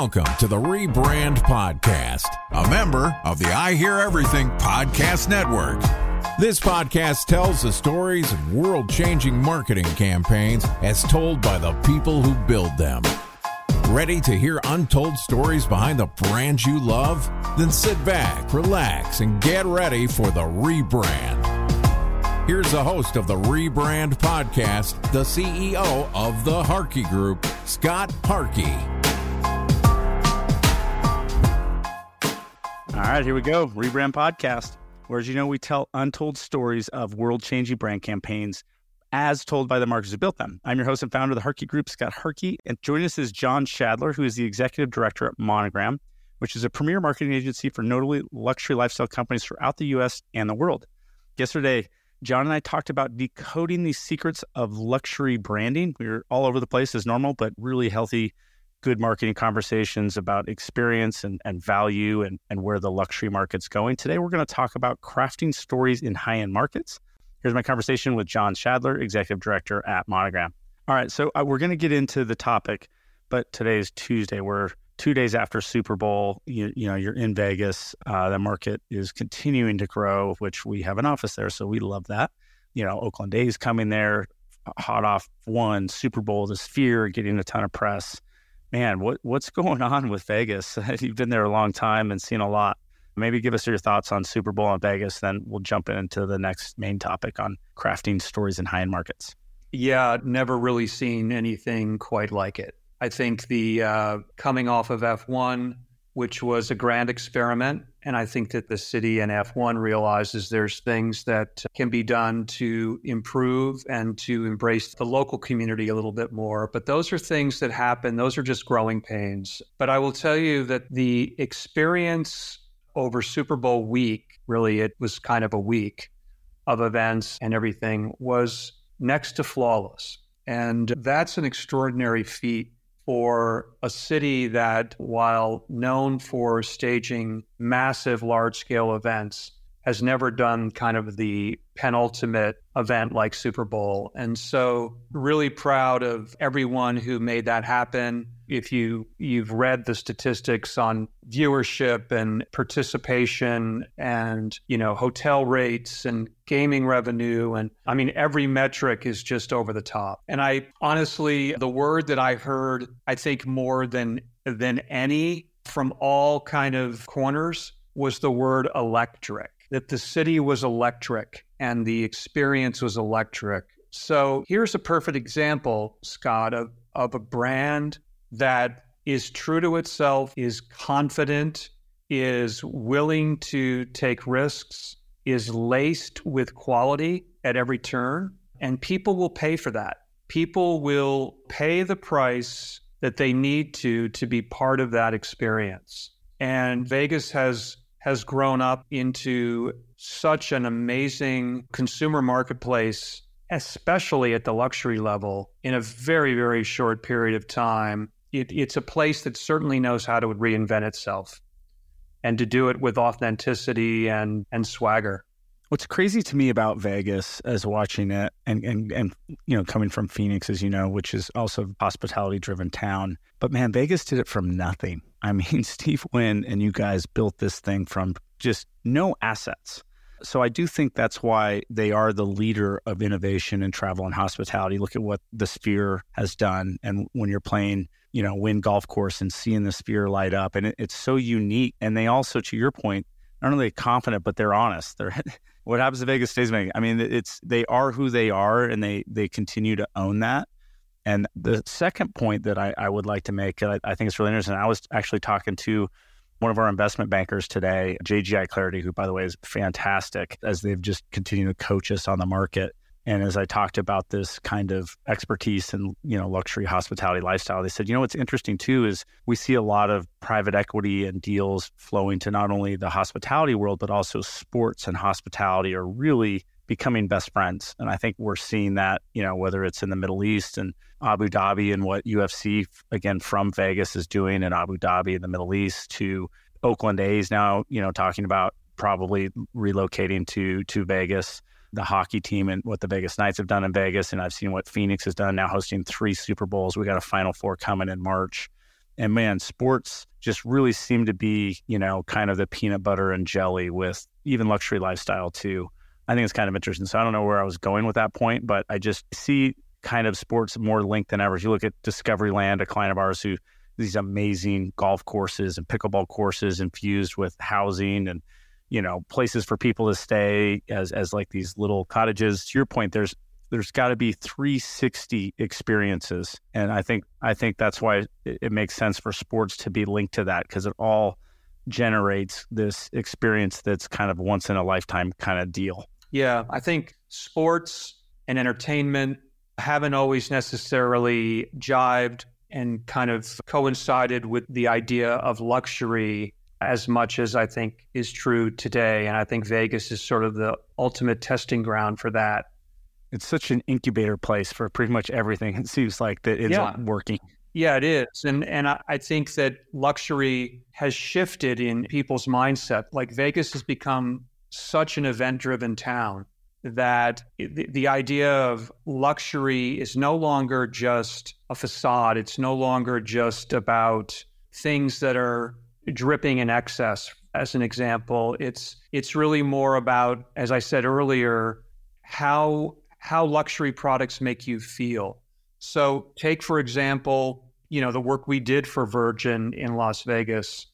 Welcome to the Rebrand Podcast, a member of the I Hear Everything Podcast Network. This podcast tells the stories of world changing marketing campaigns as told by the people who build them. Ready to hear untold stories behind the brands you love? Then sit back, relax, and get ready for the rebrand. Here's the host of the Rebrand Podcast, the CEO of the Harkey Group, Scott Harkey. All right, here we go. Rebrand Podcast, where, as you know, we tell untold stories of world changing brand campaigns as told by the marketers who built them. I'm your host and founder of the Harkey Group, Scott Harkey. And joining us is John Schadler, who is the executive director at Monogram, which is a premier marketing agency for notably luxury lifestyle companies throughout the US and the world. Yesterday, John and I talked about decoding the secrets of luxury branding. We were all over the place as normal, but really healthy good marketing conversations about experience and, and value and, and where the luxury market's going. Today, we're going to talk about crafting stories in high end markets. Here's my conversation with John Schadler, Executive Director at Monogram. All right, so uh, we're going to get into the topic, but today is Tuesday. We're two days after Super Bowl. You, you know, you're in Vegas. Uh, the market is continuing to grow, which we have an office there, so we love that. You know, Oakland A's coming there, hot off one Super Bowl, the Sphere getting a ton of press man, what what's going on with Vegas? You've been there a long time and seen a lot. Maybe give us your thoughts on Super Bowl in Vegas, then we'll jump into the next main topic on crafting stories in high end markets. Yeah, never really seen anything quite like it. I think the uh, coming off of F1, which was a grand experiment. And I think that the city and F1 realizes there's things that can be done to improve and to embrace the local community a little bit more. But those are things that happen, those are just growing pains. But I will tell you that the experience over Super Bowl week, really, it was kind of a week of events and everything, was next to flawless. And that's an extraordinary feat for a city that, while known for staging massive large scale events, has never done kind of the penultimate event like Super Bowl. And so really proud of everyone who made that happen. If you you've read the statistics on viewership and participation and you know hotel rates and gaming revenue and I mean every metric is just over the top. And I honestly the word that I heard I think more than than any from all kind of corners was the word electric that the city was electric and the experience was electric. So here's a perfect example, Scott, of, of a brand that is true to itself, is confident, is willing to take risks, is laced with quality at every turn, and people will pay for that. People will pay the price that they need to to be part of that experience. And Vegas has has grown up into such an amazing consumer marketplace, especially at the luxury level, in a very, very short period of time. It, it's a place that certainly knows how to reinvent itself and to do it with authenticity and, and swagger. What's crazy to me about Vegas as watching it and, and, and, you know, coming from Phoenix, as you know, which is also a hospitality driven town. But man, Vegas did it from nothing. I mean, Steve Wynn and you guys built this thing from just no assets. So I do think that's why they are the leader of innovation in travel and hospitality. Look at what the Sphere has done. And when you're playing, you know, Wynn Golf Course and seeing the Sphere light up, and it, it's so unique. And they also, to your point, not only confident, but they're honest. They're what happens to Vegas stays Vegas. I mean, it's they are who they are, and they they continue to own that. And the second point that I, I would like to make, I, I think it's really interesting. I was actually talking to one of our investment bankers today, JGI Clarity, who by the way is fantastic, as they've just continued to coach us on the market. And as I talked about this kind of expertise and you know luxury hospitality lifestyle, they said, you know what's interesting too is we see a lot of private equity and deals flowing to not only the hospitality world but also sports and hospitality are really becoming best friends. And I think we're seeing that, you know, whether it's in the Middle East and Abu Dhabi and what UFC again from Vegas is doing in Abu Dhabi in the Middle East to Oakland A's now, you know, talking about probably relocating to to Vegas. The hockey team and what the Vegas Knights have done in Vegas, and I've seen what Phoenix has done now, hosting three Super Bowls. We got a Final Four coming in March, and man, sports just really seem to be, you know, kind of the peanut butter and jelly with even luxury lifestyle too. I think it's kind of interesting. So I don't know where I was going with that point, but I just see kind of sports more linked than ever. If you look at Discovery Land, a client of ours who these amazing golf courses and pickleball courses infused with housing and you know places for people to stay as as like these little cottages. To your point, there's there's got to be 360 experiences, and I think I think that's why it, it makes sense for sports to be linked to that because it all generates this experience that's kind of once in a lifetime kind of deal. Yeah, I think sports and entertainment haven't always necessarily jived and kind of coincided with the idea of luxury as much as I think is true today. And I think Vegas is sort of the ultimate testing ground for that. It's such an incubator place for pretty much everything. It seems like that it's yeah. working. Yeah, it is. And and I think that luxury has shifted in people's mindset. Like Vegas has become such an event driven town that the, the idea of luxury is no longer just a facade. It's no longer just about things that are dripping in excess. As an example, it's it's really more about, as I said earlier, how how luxury products make you feel. So, take for example, you know, the work we did for Virgin in Las Vegas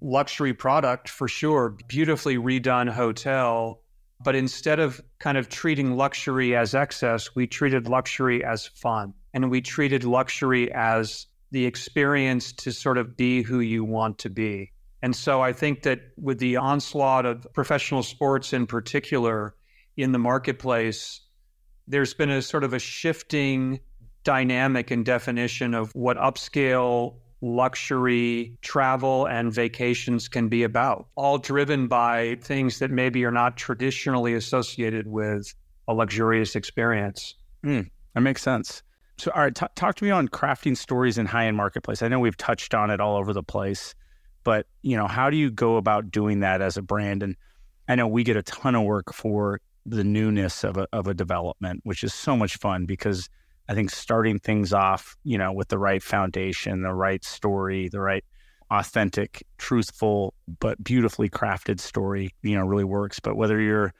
luxury product for sure, beautifully redone hotel. But instead of kind of treating luxury as excess, we treated luxury as fun. And we treated luxury as the experience to sort of be who you want to be. And so I think that with the onslaught of professional sports in particular in the marketplace, there's been a sort of a shifting dynamic and definition of what upscale luxury travel and vacations can be about, all driven by things that maybe are not traditionally associated with a luxurious experience. Mm, that makes sense. So, all right, t- talk to me on crafting stories in high end marketplace. I know we've touched on it all over the place, but you know, how do you go about doing that as a brand? And I know we get a ton of work for the newness of a of a development, which is so much fun because I think starting things off, you know, with the right foundation, the right story, the right authentic, truthful, but beautifully crafted story, you know, really works. But whether you're,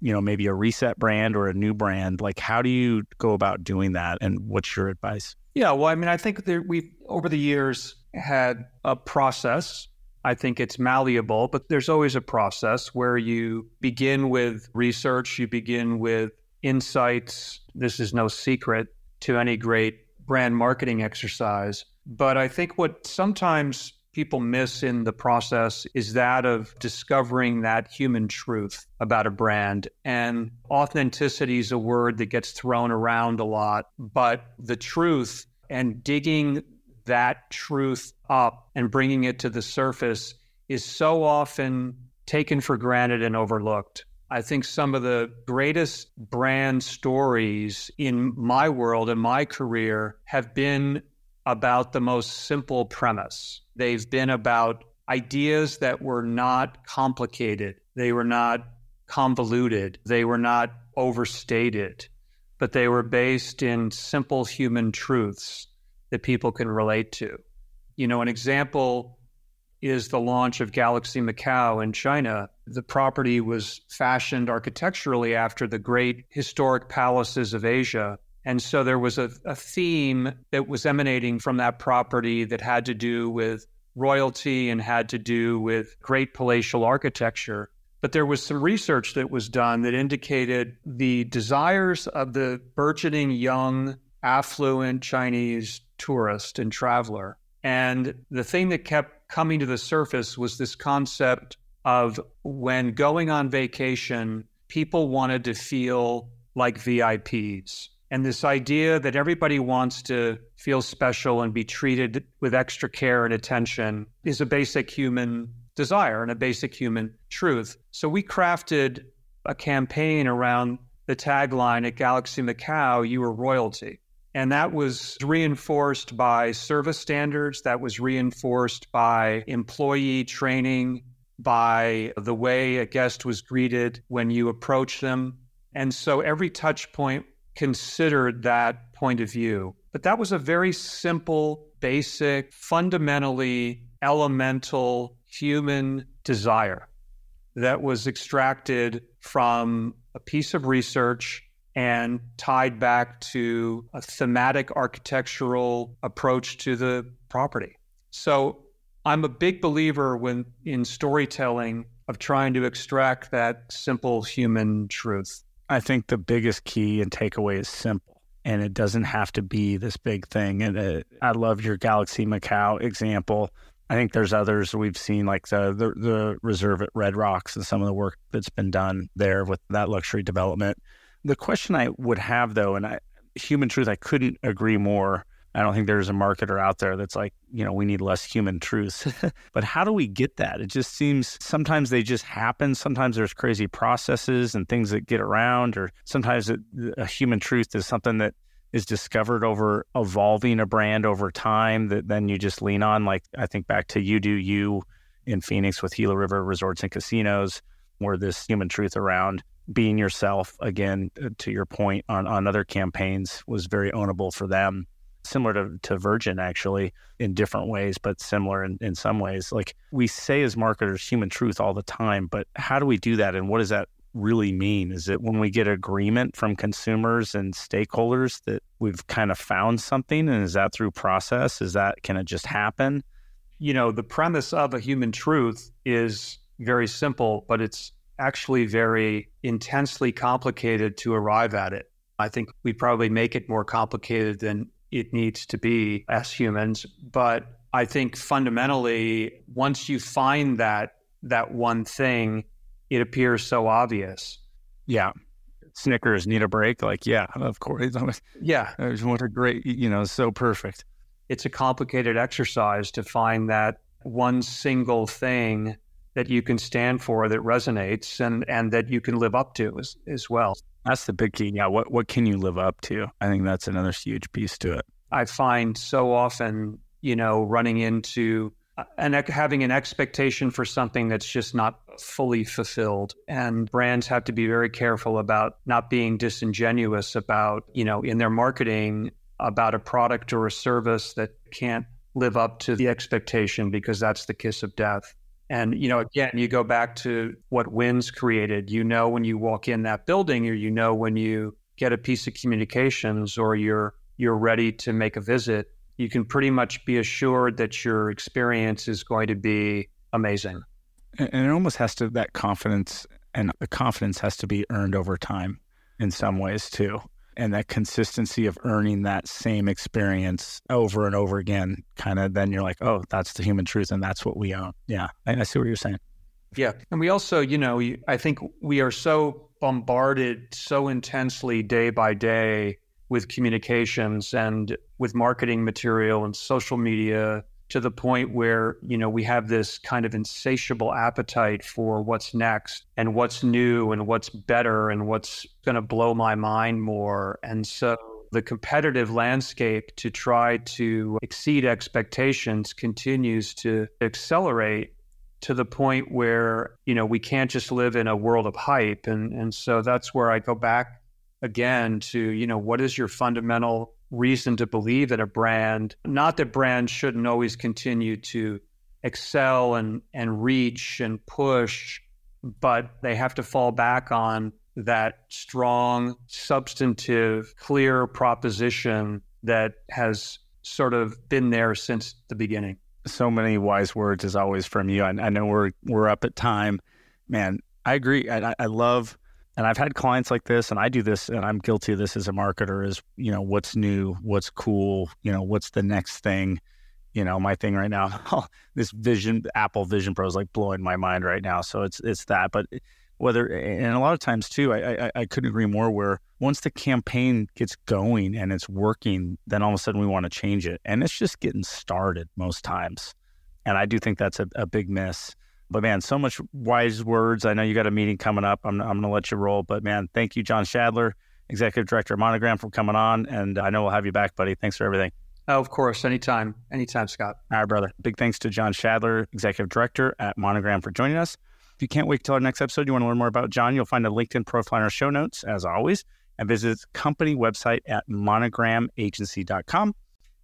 you know, maybe a reset brand or a new brand, like how do you go about doing that? And what's your advice? Yeah, well, I mean, I think that we've over the years had a process. I think it's malleable, but there's always a process where you begin with research, you begin with insights. This is no secret to any great brand marketing exercise. But I think what sometimes people miss in the process is that of discovering that human truth about a brand. And authenticity is a word that gets thrown around a lot, but the truth and digging that truth up and bringing it to the surface is so often taken for granted and overlooked. I think some of the greatest brand stories in my world and my career have been about the most simple premise. They've been about ideas that were not complicated, they were not convoluted, they were not overstated, but they were based in simple human truths that people can relate to. You know, an example is the launch of Galaxy Macau in China. The property was fashioned architecturally after the great historic palaces of Asia. And so there was a, a, theme that was emanating from that property that had to do with royalty and had to do with great palatial architecture. But there was some research that was done that indicated the desires of the burgeoning young, affluent Chinese tourist and traveler. And the thing that kept coming to the surface was this concept of when going on vacation, people wanted to feel like VIPs. And this idea that everybody wants to feel special and be treated with extra care and attention is a basic human desire and a basic human truth. So we crafted a campaign around the tagline at Galaxy Macau, you are royalty. And that was reinforced by service standards, that was reinforced by employee training, by the way a guest was greeted when you approach them. And so every touch point considered that point of view. But that was a very simple, basic, fundamentally elemental human desire that was extracted from a piece of research and tied back to a thematic architectural approach to the property. So I'm a big believer when in storytelling of trying to extract that simple human truth. I think the biggest key and takeaway is simple. And it doesn't have to be this big thing. And uh, I love your Galaxy Macau example. I think there's others we've seen, like the, the, the reserve at Red Rocks and some of the work that's been done there with that luxury development. The question I would have, though, and I, human truth, I couldn't agree more I don't think there's a marketer out there that's like, you know, we need less human truth. but how do we get that? It just seems sometimes they just happen. Sometimes there's crazy processes and things that get around, or sometimes it, a human truth is something that is discovered over evolving a brand over time that then you just lean on. Like I think back to You Do You in Phoenix with Gila River Resorts and Casinos, where this human truth around being yourself, again, uh, to your point on, on other campaigns, was very ownable for them similar to, to Virgin actually in different ways, but similar in, in some ways. Like we say as marketers, human truth all the time, but how do we do that? And what does that really mean? Is it when we get agreement from consumers and stakeholders that we've kind of found something? And is that through process? Is that, can it just happen? You know, the premise of a human truth is very simple, but it's actually very intensely complicated to arrive at it. I think we probably make it more complicated than it needs to be as humans. But I think fundamentally, once you find that that one thing, it appears so obvious. Yeah. Snickers need a break. Like, yeah, of course. Yeah. What a great, you know, so perfect. It's a complicated exercise to find that one single thing that you can stand for that resonates and, and that you can live up to as, as well. That's the big key. Yeah. What what can you live up to? I think that's another huge piece to it. I find so often, you know, running into uh, and having an expectation for something that's just not fully fulfilled and brands have to be very careful about not being disingenuous about you know in their marketing about a product or a service that can't live up to the expectation because that's the kiss of death and, you know, again, you go back to what Wynns created. You know, when you walk in that building, or you know, when you get a piece of communications or you're, you're ready to make a visit, you can pretty much be assured that your experience is going to be amazing. And it almost has to, that confidence and the confidence has to be earned over time in some ways too and that consistency of earning that same experience over and over again kind of then you're like oh that's the human truth and that's what we own. Yeah i, I see what you're saying. Yeah and we also you know i think we are so bombarded so intensely day by day with communications and with marketing material and social media to the point where you know we have this kind of insatiable appetite for what's next and what's new and what's better and what's going to blow my mind more. And so the competitive landscape to try to exceed expectations continues to accelerate to the point where you know we can't just live in a world of hype. And and so that's where I go back again to you know what is your fundamental reason to believe that a brand. Not that brands shouldn't always continue to excel and, and reach and push, but they have to fall back on that strong, substantive, clear proposition that has sort of been there since the beginning. So many wise words as always from you. I, I know we're we're up at time, man. I agree. I, I love and I've had clients like this, and I do this, and I'm guilty of this as a marketer. Is you know what's new, what's cool, you know what's the next thing. You know, my thing right now, oh, this Vision Apple Vision Pro is like blowing my mind right now. So it's it's that. But whether and a lot of times too I, I, I couldn't agree more where once the campaign gets going and it's working then all of a sudden we want to change it and it's just getting started most times and i do think that's a, a big miss but man so much wise words i know you got a meeting coming up i'm, I'm gonna let you roll but man thank you john schadler executive director of monogram for coming on and i know we'll have you back buddy thanks for everything Oh, of course, anytime, anytime, Scott. All right, brother. Big thanks to John Schadler, executive director at Monogram, for joining us. If you can't wait till our next episode, you want to learn more about John, you'll find a LinkedIn profile in our show notes, as always, and visit his company website at monogramagency.com.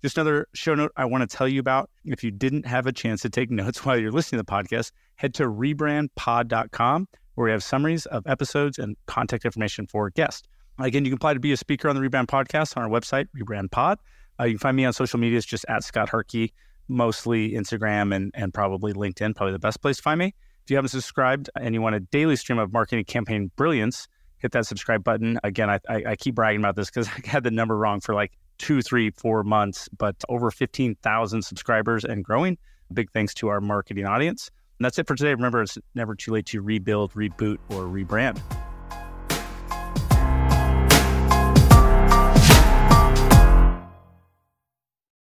Just another show note I want to tell you about. If you didn't have a chance to take notes while you're listening to the podcast, head to rebrandpod.com where we have summaries of episodes and contact information for guests. Again, you can apply to be a speaker on the Rebrand podcast on our website, Rebrand Pod. Uh, you can find me on social media. It's just at Scott Harkey, mostly Instagram and, and probably LinkedIn, probably the best place to find me. If you haven't subscribed and you want a daily stream of marketing campaign brilliance, hit that subscribe button. Again, I, I, I keep bragging about this because I had the number wrong for like two, three, four months, but over 15,000 subscribers and growing. Big thanks to our marketing audience. And that's it for today. Remember, it's never too late to rebuild, reboot, or rebrand.